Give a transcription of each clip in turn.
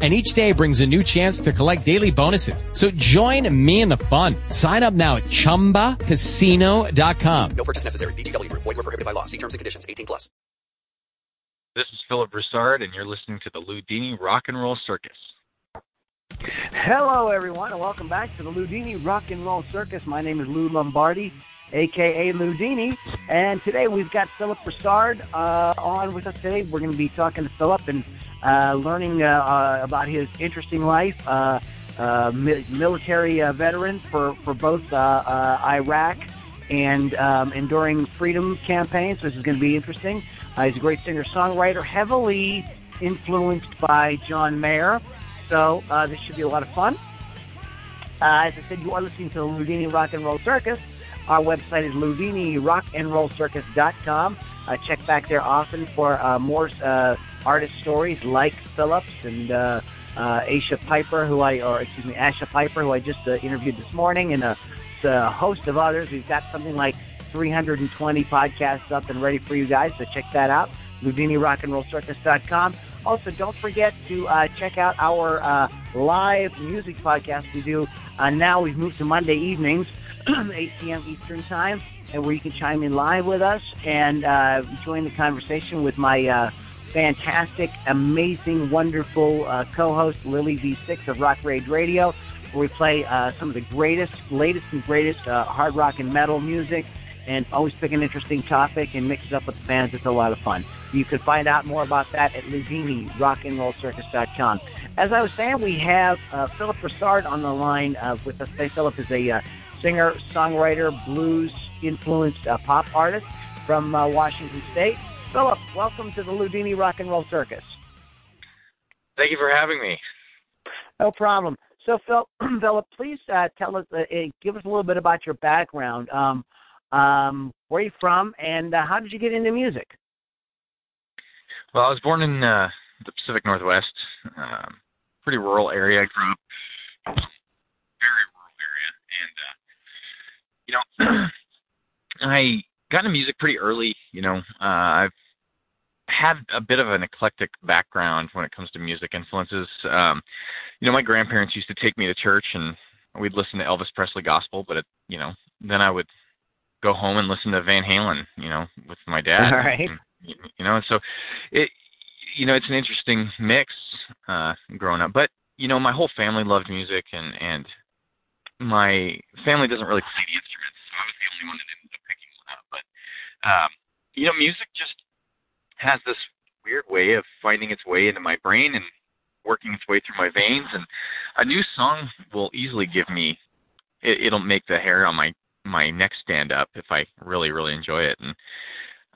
And each day brings a new chance to collect daily bonuses. So join me in the fun. Sign up now at ChumbaCasino.com. No purchase necessary. VGW Group. Void were prohibited by law. See terms and conditions. 18 plus. This is Phillip Broussard, and you're listening to the Ludini Rock and Roll Circus. Hello, everyone, and welcome back to the Ludini Rock and Roll Circus. My name is Lou Lombardi, aka Ludini, and today we've got Phillip Broussard uh, on with us today. We're going to be talking to Phillip and uh, learning uh, uh about his interesting life. Uh, uh, mi- military veteran for for both Iraq and um, enduring freedom campaigns. This is going to be interesting. he's a great singer songwriter, heavily influenced by John Mayer. So uh, this should be a lot of fun. Uh, as I said, you are listening to the Ludini Rock and Roll Circus. Our website is ludinirockandrollcircus.com. Uh, check back there often for uh, more uh, artist stories like Phillips and uh, uh, Asha Piper, who I, or excuse me, Asha Piper, who I just uh, interviewed this morning, and a, a host of others. We've got something like 320 podcasts up and ready for you guys, so check that out. LudiniRockAndRollCircus.com. Also, don't forget to uh, check out our uh, live music podcast we do. Uh, now we've moved to Monday evenings, 8 p.m. Eastern Time, and where you can chime in live with us and uh, join the conversation with my uh, fantastic, amazing, wonderful uh, co-host Lily V6 of Rock Rage Radio, where we play some of the greatest, latest and greatest hard rock and metal music and always pick an interesting topic and mix it up with the fans. It's a lot of fun. You can find out more about that at LudiniRockandRollCircus.com. As I was saying, we have uh, Phillip Broussard on the line uh, with us. Phillip is a uh, singer, songwriter, blues influenced uh, pop artist from uh, Washington State. Phillip, welcome to the Ludini Rock and Roll Circus. Thank you for having me. No problem. So, Phil, Phillip, please uh, tell us, give us a little bit about your background. Um, um, where are you from, and how did you get into music? Well, I was born in uh, the Pacific Northwest, um, pretty rural area. I grew up very rural area, and uh, you know, I got into music pretty early. You know, uh, I've had a bit of an eclectic background when it comes to music influences. Um, you know, my grandparents used to take me to church, and we'd listen to Elvis Presley gospel, but it, you know, then I would go home and listen to Van Halen, you know, with my dad. All right. And, you know, so it, you know, it's an interesting mix uh, growing up. But you know, my whole family loved music, and and my family doesn't really play the instruments, so I was the only one that ended up picking one up. But um, you know, music just has this weird way of finding its way into my brain and working its way through my veins. And a new song will easily give me, it, it'll make the hair on my my neck stand up if I really really enjoy it. And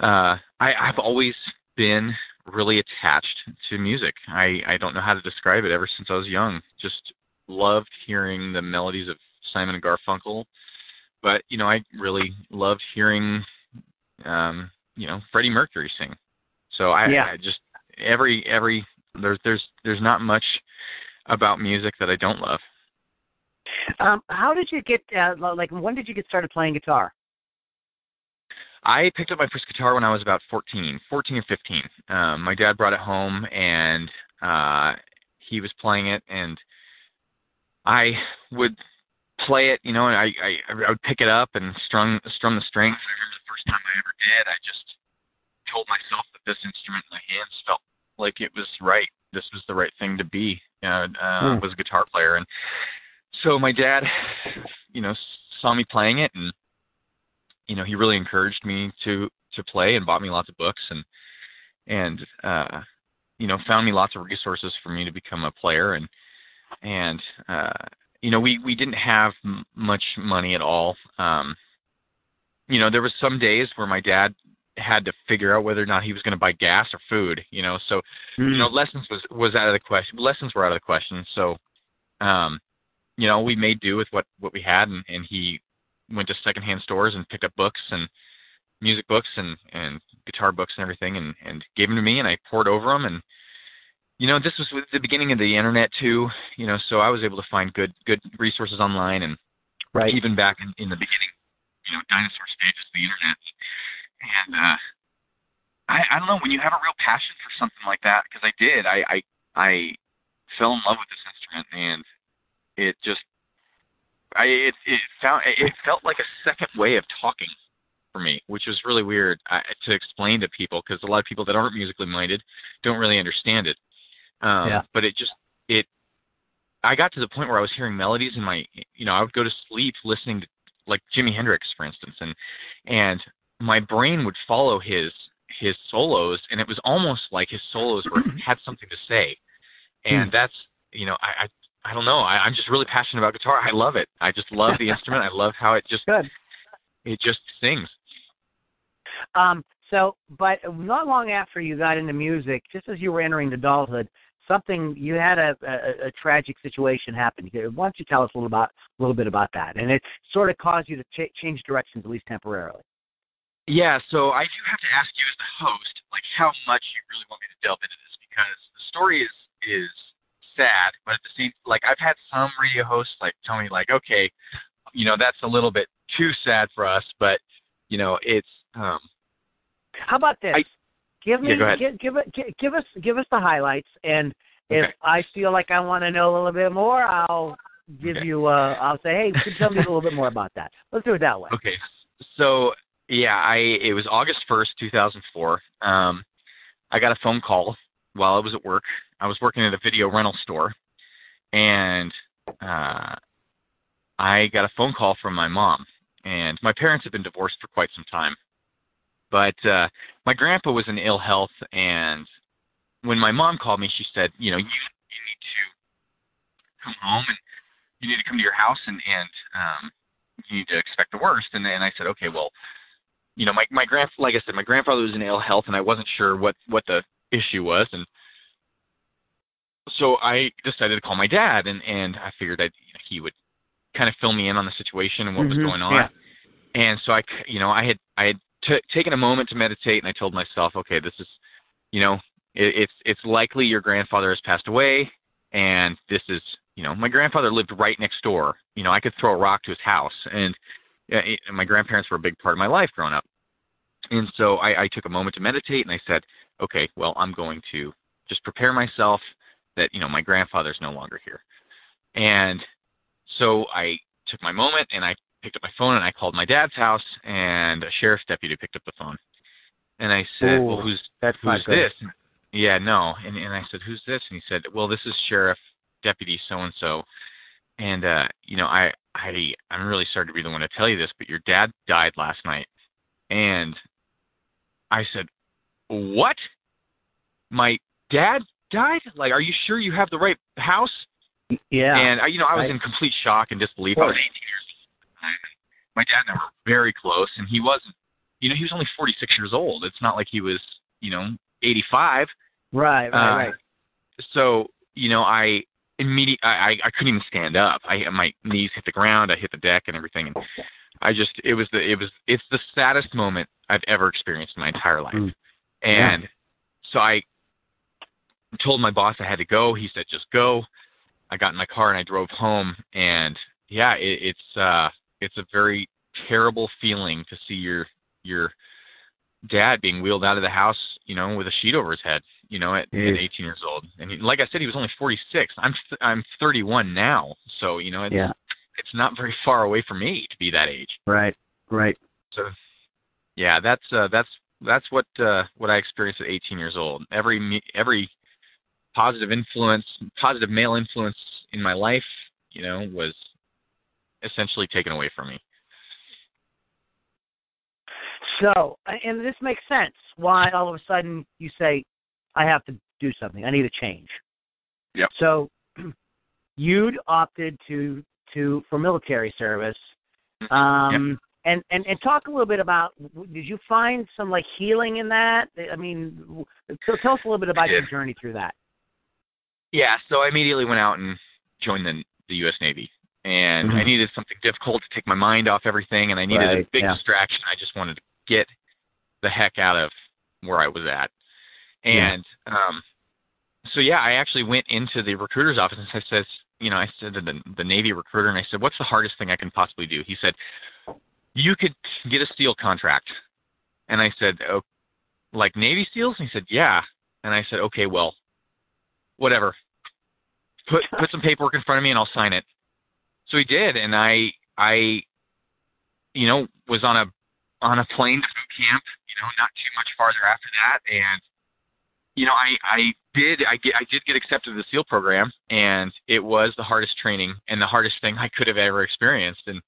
uh, I, I've always been really attached to music. I, I don't know how to describe it ever since I was young. Just loved hearing the melodies of Simon and Garfunkel. But, you know, I really loved hearing um, you know, Freddie Mercury sing. So I, yeah. I just every every there's there's there's not much about music that I don't love. Um, how did you get uh, like when did you get started playing guitar? I picked up my first guitar when I was about 14, 14 or 15. Um, my dad brought it home and uh, he was playing it, and I would play it, you know, and I, I I would pick it up and strum strum the strings. I remember the first time I ever did, I just told myself that this instrument in my hands felt like it was right. This was the right thing to be. Uh, uh, hmm. Was a guitar player, and so my dad, you know, saw me playing it and you know he really encouraged me to to play and bought me lots of books and and uh you know found me lots of resources for me to become a player and and uh you know we we didn't have m- much money at all um you know there was some days where my dad had to figure out whether or not he was going to buy gas or food you know so mm. you know lessons was was out of the question lessons were out of the question so um you know we made do with what what we had and and he went to secondhand stores and picked up books and music books and and guitar books and everything, and and gave them to me, and I poured over them, and you know, this was the beginning of the internet too. You know, so I was able to find good good resources online, and Right. even back in, in the beginning, you know, dinosaur stages of the internet, and uh, I I don't know when you have a real passion for something like that, because I did, I I I fell in love with this instrument, and it just I it it found it felt like a second way of talking for me, which was really weird uh, to explain to people because a lot of people that aren't musically minded don't really understand it. Um, Yeah. But it just it I got to the point where I was hearing melodies in my you know I would go to sleep listening to like Jimi Hendrix for instance and and my brain would follow his his solos and it was almost like his solos were had something to say and that's you know I, I I don't know. I, I'm just really passionate about guitar. I love it. I just love the instrument. I love how it just Good. it just sings. Um, so, but not long after you got into music, just as you were entering adulthood, something you had a, a, a tragic situation happen. Here. Why don't you tell us a little about a little bit about that? And it sort of caused you to ch- change directions, at least temporarily. Yeah, so I do have to ask you as the host, like how much you really want me to delve into this because the story is is sad, but at the same like I've had some radio hosts like tell me like, okay, you know, that's a little bit too sad for us, but you know, it's um How about this? I- give me Yeah, give, give, give us give us the highlights, and if Okay. I feel like I want to know a little bit more, I'll give Okay. you. Uh, I'll say, hey, could you tell me a little bit more about that? Let's do it that way. Okay. So yeah, I it was August first, two thousand four. Um I got a phone call while I was at work. I was working at a video rental store and uh I got a phone call from my mom and my parents have been divorced for quite some time. But uh my grandpa was in ill health and when my mom called me she said, you know, you you need to come home and you need to come to your house and and um you need to expect the worst. And then I said, okay, well, you know, my my grand, like I said, my grandfather was in ill health, and I wasn't sure what what the issue was, and so I decided to call my dad, and and I figured that you know, he would kind of fill me in on the situation and what was Mhm, going on. yeah. And so I, c- you know, I had I had t- taken a moment to meditate, and I told myself, okay, this is, you know, it, it's it's likely your grandfather has passed away, and this is, you know, my grandfather lived right next door. You know, I could throw a rock to his house, and uh, it- and my grandparents were a big part of my life growing up. And so I, I took a moment to meditate, and I said, okay, well, I'm going to just prepare myself that you know my grandfather's no longer here. And so I took my moment, and I picked up my phone, and I called my dad's house, and a sheriff's deputy picked up the phone, and I said, Ooh, well, who's That's who's this? Yeah, no. And and I said, who's this? And he said, well, this is Sheriff Deputy so and so. And uh, you know, I I I'm really sorry to be the one to tell you this, but your dad died last night. And I said, what? My dad died? Like, are you sure you have the right house? Yeah. And I, you know, I was Right. in complete shock and disbelief. I was 18 years old. My dad and I were very close, and he wasn't. You know, he was only 46 years old. It's not like he was, you know, 85. right. Right. Uh, right. So, you know, I immediately, I, I, couldn't even stand up. I, my knees hit the ground. I hit the deck and everything. And I just, it was the, it was, it's the saddest moment I've ever experienced in my entire life. Mm. And so I told my boss I had to go. He said, just go. I got in my car and I drove home. And yeah, it, it's, uh, it's a very terrible feeling to see your, your dad being wheeled out of the house, you know, with a sheet over his head, you know, at, at 18 years old. And he, like I said, he was only 46. I'm, th- I'm 31 now. So, you know, it's, Yeah. it's not very far away from me to be that age. Right. Right. So, yeah, that's uh, that's that's what uh, what I experienced at 18 years old. Every me- every positive influence, positive male influence in my life, you know, was essentially taken away from me. So, and this makes sense. Why all of a sudden you say, I have to do something. I need a change. Yep. So, you'd opted to to for military service. Um, and, and and talk a little bit about. Did you find some like healing in that? I mean, so tell us a little bit about your journey through that. Yeah, so I immediately went out and joined the the U.S. Navy, and I Mhm. needed something difficult to take my mind off everything, and I needed a big yeah. distraction. I just wanted to get the heck out of where I was at. Yeah. And um so yeah, I actually went into the recruiter's office and I said, you know, I said to the the Navy recruiter and I said, "What's the hardest thing I can possibly do?" He said, "You could get a SEAL contract." And I said, "Oh, like Navy SEALs?" And he said, "Yeah." And I said, "Okay, well, whatever. Put put some paperwork in front of me and I'll sign it." So he did, and I I you know was on a on a plane to boot camp. You know, not too much farther after that, and you know I I did I get I did get accepted to the SEAL program, and it was the hardest training and the hardest thing I could have ever experienced, and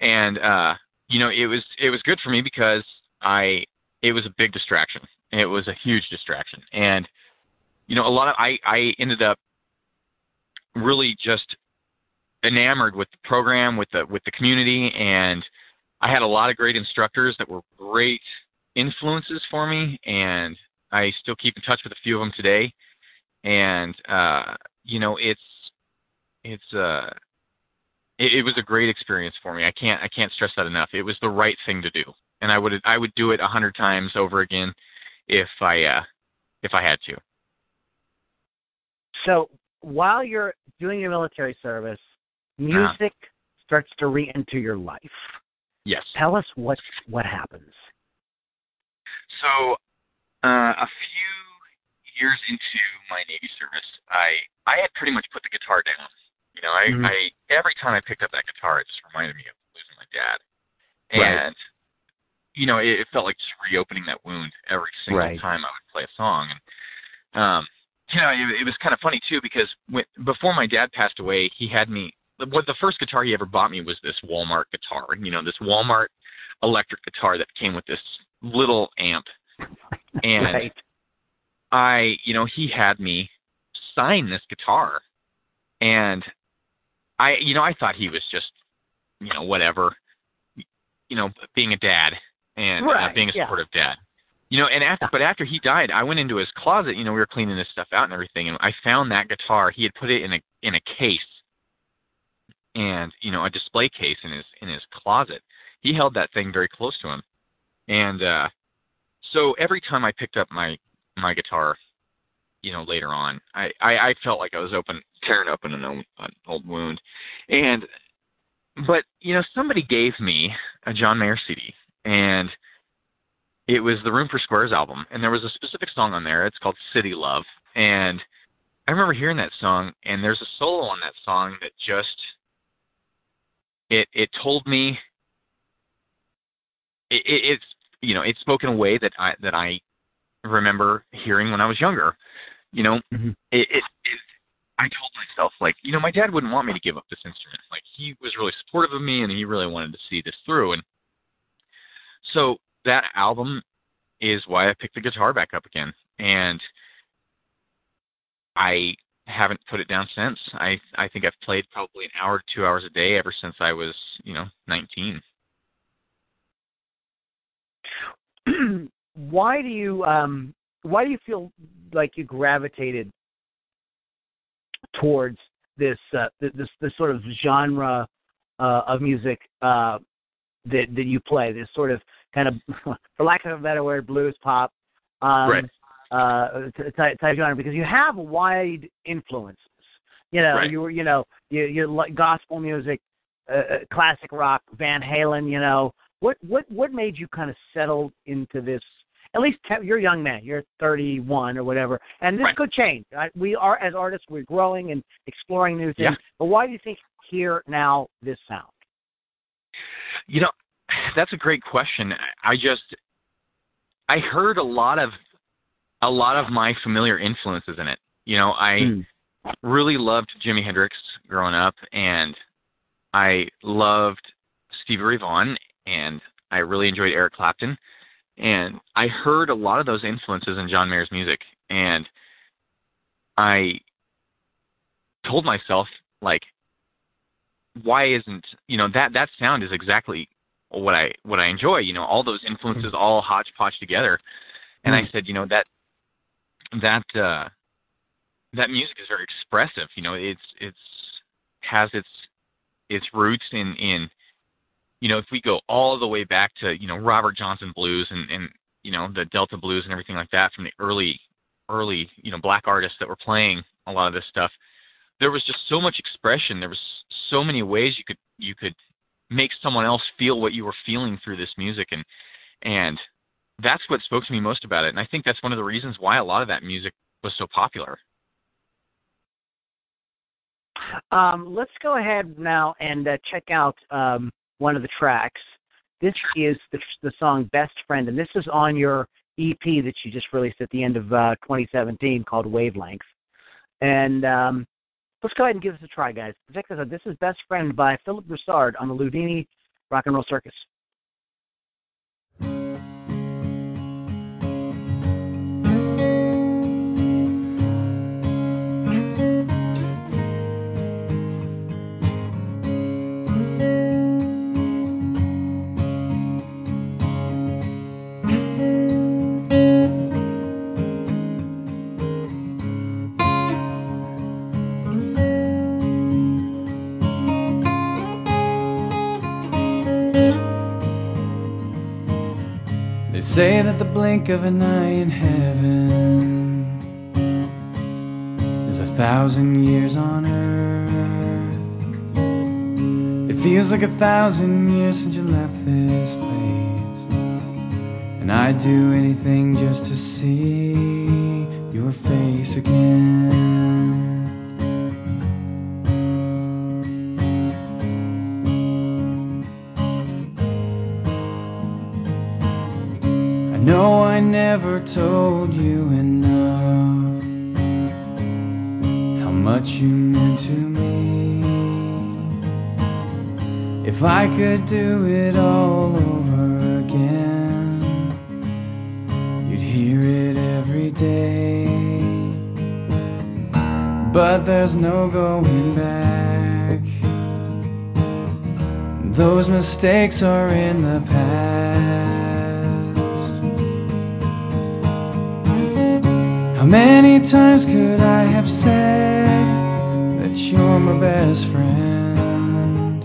and uh you know it was it was good for me because I it was a big distraction. It was a huge distraction, and you know a lot of I I ended up really just enamored with the program, with the with the community, and I had a lot of great instructors that were great influences for me, and I still keep in touch with a few of them today. And uh, you know, it's it's uh it, it was a great experience for me. I can't I can't stress that enough. It was the right thing to do, and I would I would do it a hundred times over again if I uh if I had to. So while you're doing your military service, Uh-huh. music starts to re-enter your life. Yes. Tell us what what happens. So, uh, a few years into my Navy service, I I had pretty much put the guitar down. You know, I, Mhm. I every time I picked up that guitar, it just reminded me of losing my dad, Right. and you know, it, it felt like just reopening that wound every single Right. time I would play a song. And um, you know, it, it was kind of funny too because when, before my dad passed away, he had me. What the first guitar he ever bought me was this Walmart guitar. You know, this Walmart electric guitar that came with this little amp, and right. I, you know, he had me sign this guitar, and I, you know, I thought he was just, you know, whatever, you know, being a dad and uh, being a yeah. supportive dad. You know, and after, but after he died, I went into his closet. You know, we were cleaning this stuff out and everything, and I found that guitar. He had put it in a in a case, and you know, a display case in his in his closet. He held that thing very close to him, and uh so every time I picked up my my guitar, you know, later on, I I, I felt like I was open tearing open an old, an old wound, and but you know, somebody gave me a John Mayer CD, and it was the Room for Squares album, and there was a specific song on there. It's called City Love, and I remember hearing that song, and there's a solo on that song that just it it told me it, it, it's you know it spoke in a way that I that I remember hearing when I was younger. You know, Mhm. it, it, it I told myself like you know my dad wouldn't want me to give up this instrument. Like he was really supportive of me and he really wanted to see this through. And so that album is why I picked the guitar back up again. And I haven't put it down since. I I think I've played probably an hour to two hours a day ever since I was you know 19. why do you um why do you feel like you gravitated towards this uh this this sort of genre uh of music uh that that you play this sort of kind of for lack of a better word blues pop um Right. Uh type, type genre because you have wide influences you know Right. you were you know you you like gospel music uh, uh, classic rock van halen you know what what what made you kind of settle into this? At least te- you're a young man. You're 31 or whatever, and this Right. could change. Right? We are as artists. We're growing and exploring new things. Yeah. But why do you think here now this sound? You know, that's a great question. I just I heard a lot of a lot of my familiar influences in it. You know, I Hmm. really loved Jimi Hendrix growing up, and I loved Stevie Ray Vaughan, and I really enjoyed Eric Clapton, and I heard a lot of those influences in John Mayer's music, and I told myself like, why isn't you know that that sound is exactly what I what I enjoy. You know, all those influences all hodgepodge together, and I Mm. said, you know that that uh that music is very expressive. You know, it's it's has its its roots in in you know if we go all the way back to you know Robert Johnson blues and and you know the Delta blues and everything like that from the early early you know black artists that were playing a lot of this stuff there was just so much expression there was so many ways you could you could make someone else feel what you were feeling through this music and and that's what spoke to me most about it and i think that's one of the reasons why a lot of that music was so popular Um, let's go ahead now and uh, check out um, one of the tracks. This is the, the song "Best Friend," and this is on your EP that you just released at the end of uh, 2017 called Wavelength. And um, let's go ahead and give this a try, guys. Check this out. This is "Best Friend" by Phillip Broussard on the Loudini Rock and Roll Circus. Say that the blink of an eye in heaven is a thousand years on earth. It feels like a thousand years since you left this place. And I'd do anything just to see your face again. Never told you enough how much you meant to me. If I could do it all over again, you'd hear it every day. But there's no going back. Those mistakes are in the past. How many times could I have said that you're my best friend?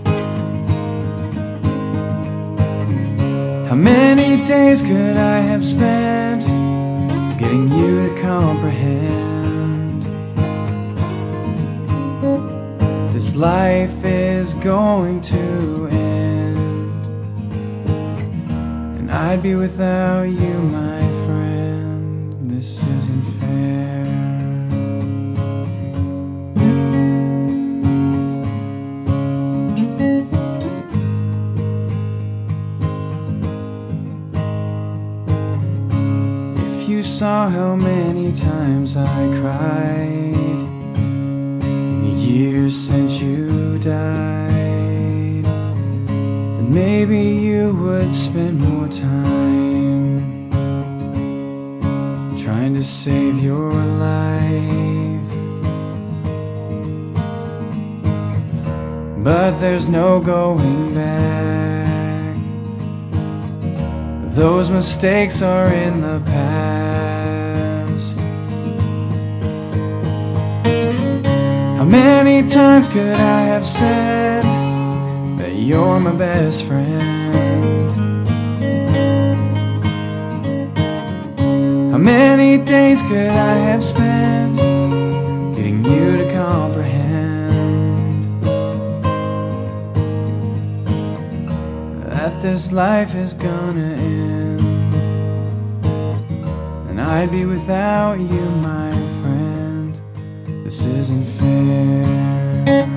How many days could I have spent getting you to comprehend? This life is going to end, and I'd be without you, my friend. This isn't fair. Saw how many times I cried in the years since you died, then maybe you would spend more time trying to save your life. But there's no going back. Those mistakes are in the past. Many times could I have said that you're my best friend? How many days could I have spent getting you to comprehend that this life is gonna end? And I'd be without you, my. This isn't fair.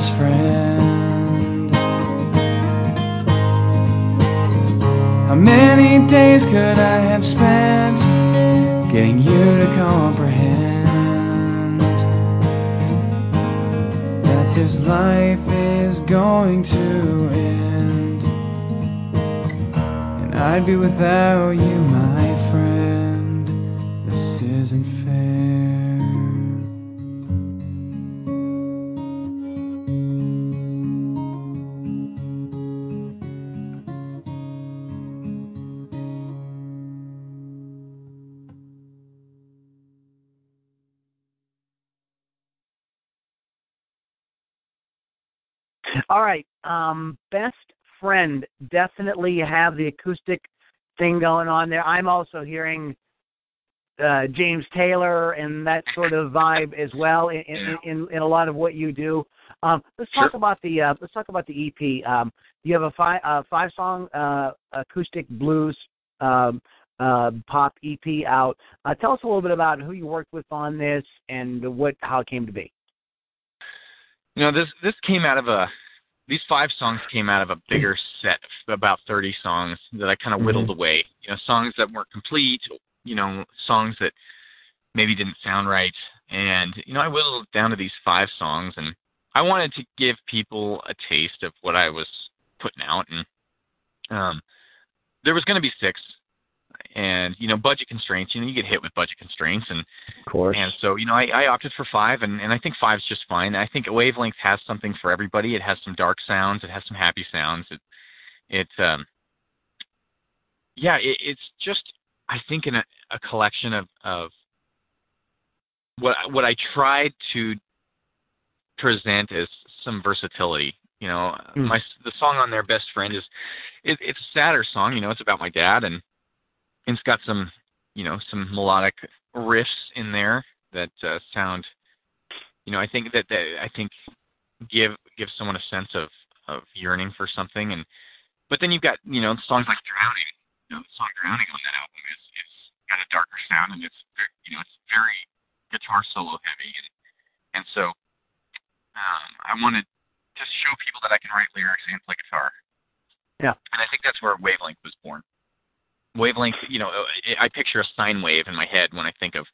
Best friend? How many days could I have spent getting you to comprehend that this life is going to end. And I'd be without you, my All right. Um, best friend. Definitely you have the acoustic thing going on there. I'm also hearing uh, James Taylor and that sort of vibe as well in in, in, in a lot of what you do. Um, let's talk Sure. about the uh, let's talk about the EP. Um, you have a five uh, five song uh, acoustic blues um, uh, pop EP out. Uh, tell us a little bit about who you worked with on this and what how it came to be. You know, this this came out of a these five songs came out of a bigger set of about 30 songs that I kind of whittled away. You know, songs that weren't complete, you know, songs that maybe didn't sound right. And, you know, I whittled it down to these five songs and I wanted to give people a taste of what I was putting out and um there was going to be six and you know budget constraints you know you get hit with budget constraints and Of course. and so, you know, I, I opted for five, and, and I think five's just fine. I think a Wavelength has something for everybody. It has some dark sounds. It has some happy sounds. It, it, um, yeah, it, it's just, I think, in a, a collection of, of what what I tried to present is some versatility. You know, Mm. my the song on there, "Best Friend," is it, it's a sadder song. You know, it's about my dad, and it's got some you know some melodic riffs in there that uh, sound you know i think that, that i think give give someone a sense of of yearning for something. And but then you've got you know songs like drowning you know the song drowning on that album is is got a darker sound and it's very, you know it's very guitar solo heavy. And and so um i wanted to show people that i can write lyrics and play guitar. Yeah. and i think that's where wavelength was born wavelength you know i picture a sine wave in my head when i think of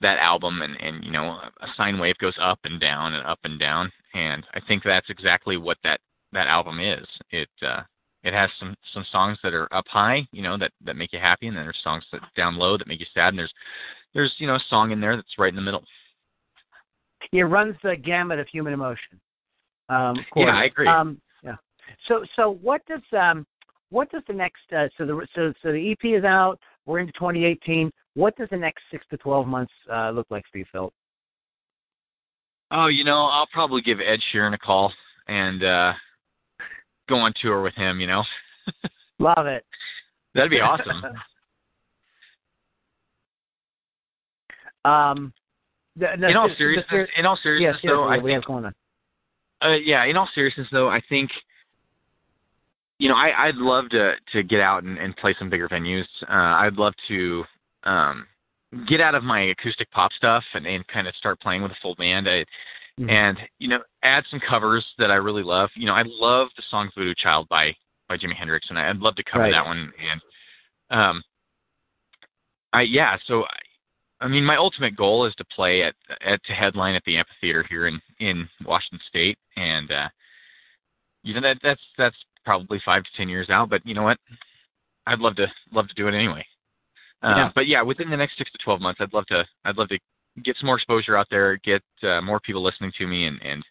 that album and and you know a sine wave goes up and down and up and down and i think that's exactly what that that album is it uh it has some some songs that are up high you know that that make you happy and then there's songs that down low that make you sad and there's there's you know a song in there that's right in the middle it runs the gamut of human emotion. Um, of. Yeah, I agree. Um, yeah. So, so what does um, what does the next? Uh, so the so so the EP is out. We're into 2018. What does the next six to 12 months uh, look like for you, Phil? oh you know i'll probably give ed sheeran a call and uh go on tour with him you know Love it. that'd be awesome Um, the, the, in all the- seriousness in all seriousness yes, though i we think have going on. Uh, yeah, in all seriousness though, I think you know, I, I'd love to to get out and, and play some bigger venues. Uh, I'd love to um, get out of my acoustic pop stuff and, and kind of start playing with a full band. I, Mhm. And you know, add some covers that I really love. You know, I love the song "Voodoo Child" by by Jimi Hendrix, and I'd love to cover Right. that one. And um, I yeah, so I, I mean, my ultimate goal is to play at at to headline at the amphitheater here in in Washington State, and uh, you know that that's that's probably five to ten years out. But you know what? I'd love to love to do it anyway. Uh, Yeah. But yeah, within the next six to twelve months, I'd love to I'd love to get some more exposure out there, get uh, more people listening to me, and and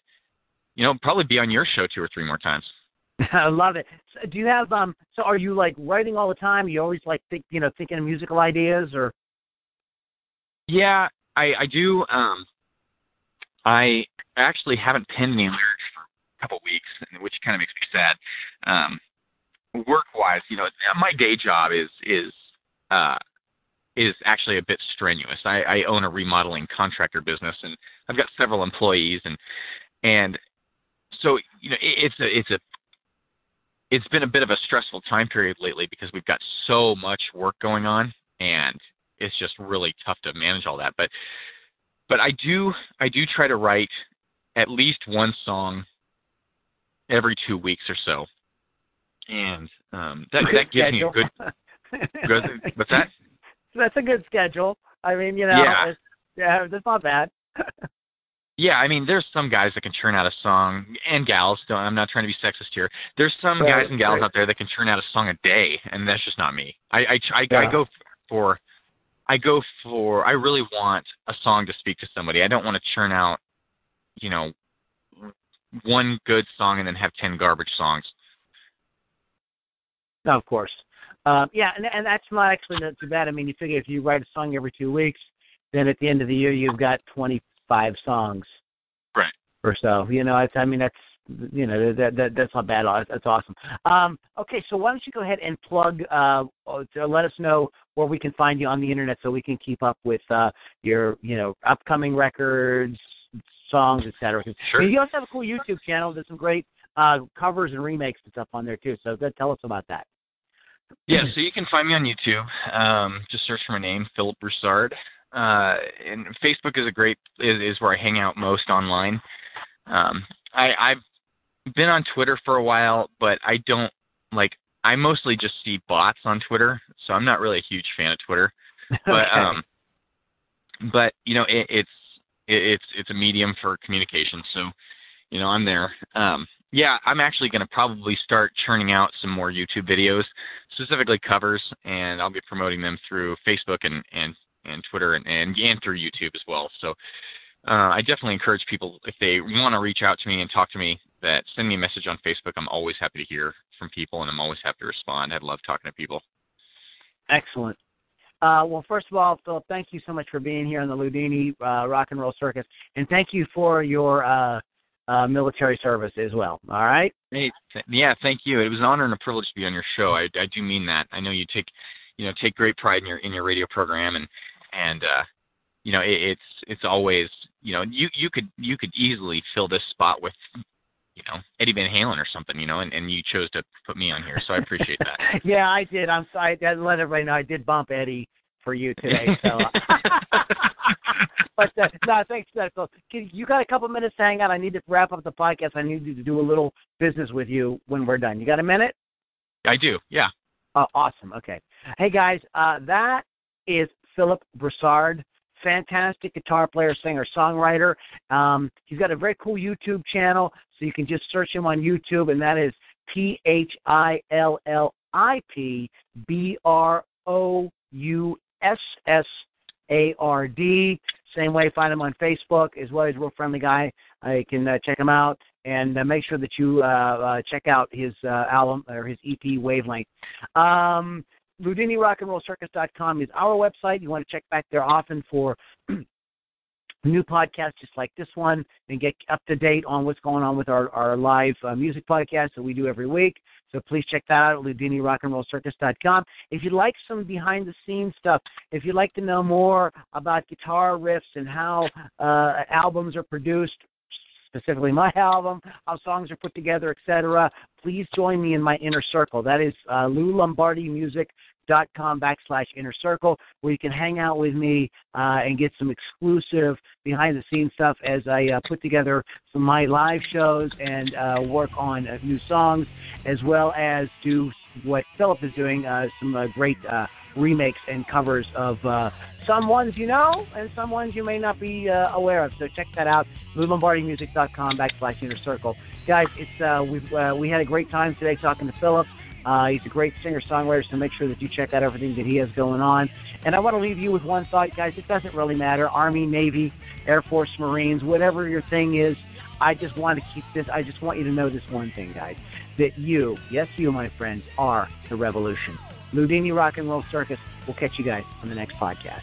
you know probably be on your show two or three more times. I love it. So do you have um? So are you like writing all the time? You always like think you know thinking of musical ideas or? Yeah, I I do. Um, I actually haven't penned any lyrics for a couple weeks, which kind of makes me sad. Um, work wise, you know, my day job is is uh, is actually a bit strenuous. I, I own a remodeling contractor business, and I've got several employees, and and so you know, it, it's a it's a it's been a bit of a stressful time period lately because we've got so much work going on, and it's just really tough to manage all that. But but I do I do try to write at least one song every two weeks or so, and um, that that gives me a good. good what's that? That's a good schedule. I mean, you know, Yeah. it's, yeah, that's not bad. yeah, I mean, there's some guys that can churn out a song, and gals. Don't, I'm not trying to be sexist here. There's some Right, guys and gals right. out there that can churn out a song a day, and that's just not me. I I I, I go for, I go for. I really want a song to speak to somebody. I don't want to churn out, you know, one good song and then have ten garbage songs. No, of course. Um, yeah, and and that's not actually not too bad. I mean, you figure if you write a song every two weeks, then at the end of the year you've got 25 songs. Right. Or so. You know, it's, I mean, that's you know that, that that's not bad. That's awesome. Um, okay, so why don't you go ahead and plug? Uh, to let us know where we can find you on the internet, so we can keep up with uh, your you know upcoming records, songs, etc. Sure. You also have a cool YouTube channel. There's some great uh, covers and remakes and stuff on there too. So go tell us about that. Yeah, so you can find me on YouTube. Um, just search for my name, Phillip Broussard. Uh, and Facebook is a great is, is where I hang out most online. Um, I, I've been on Twitter for a while, but I don't like. I mostly just see bots on Twitter, so I'm not really a huge fan of Twitter. But Okay. um, but you know, it, it's it, it's it's a medium for communication, so you know, I'm there. Um, yeah, I'm actually going to probably start churning out some more YouTube videos, specifically covers, and I'll be promoting them through Facebook and and and Twitter and and, and through YouTube as well. So uh, I definitely encourage people if they want to reach out to me and talk to me, that send me a message on Facebook. I'm always happy to hear from people, and I'm always happy to respond. I love talking to people. Excellent. Uh, well, first of all, Phillip, thank you so much for being here on the Ludini uh, Rock and Roll Circus, and thank you for your uh, uh, military service as well. All right. Hey, th- yeah, thank you. It was an honor and a privilege to be on your show. I, I do mean that. I know you take, you know, take great pride in your in your radio program, and and uh, you know, it, it's it's always, you know, you you could you could easily fill this spot with, you know, Eddie Van Halen or something, you know, and and you chose to put me on here, so I appreciate that. yeah, I did. I'm sorry. I let everybody know I did bump Eddie for you today. So, but uh, no, thanks for that. Can, you got a couple minutes to hang out? I need to wrap up the podcast. I need you to do a little business with you when we're done. You got a minute? I do, yeah. Oh, awesome. Okay. Hey guys, uh, that is Phillip Broussard, fantastic guitar player, singer, songwriter. Um, he's got a very cool YouTube channel, so you can just search him on YouTube, and that is P H I L L I P B R O U S S A R D. Same way, find him on Facebook as well. He's a real friendly guy. Uh, you can uh, check him out and uh, make sure that you uh, uh, check out his uh, album or his EP Wavelength. Um, LudiniRockAndRollCircus.com is our website. You want to check back there often for new podcasts just like this one and get up to date on what's going on with our, our live uh, music podcast that we do every week. So please check that out at LudiniRockAndRollCircus.com. If you'd like some behind the scenes stuff, if you'd like to know more about guitar riffs and how uh, albums are produced, specifically my album, how songs are put together, etc., please join me in my inner circle. That is uh, LouLombardiMusic.com backslash inner circle, where you can hang out with me uh, and get some exclusive behind the scenes stuff as I uh, put together some of my live shows and uh, work on uh, new songs, as well as do what Phillip is doing, uh, some uh, great remakes and covers of uh, some ones you know and some ones you may not be uh, aware of. So check that out, LouLombardiMusic.com backslash inner circle. Guys, it's uh, we've uh, we had a great time today talking to Phillip. Uh, he's a great singer songwriter, so make sure that you check out everything that he has going on. And I want to leave you with one thought, guys. It doesn't really matter Army, Navy, Air Force, Marines, whatever your thing is. I just want to keep this. I just want you to know this one thing, guys: that you, yes, you, my friends, are the revolution. Ludini Rock and Roll Circus. We'll catch you guys on the next podcast.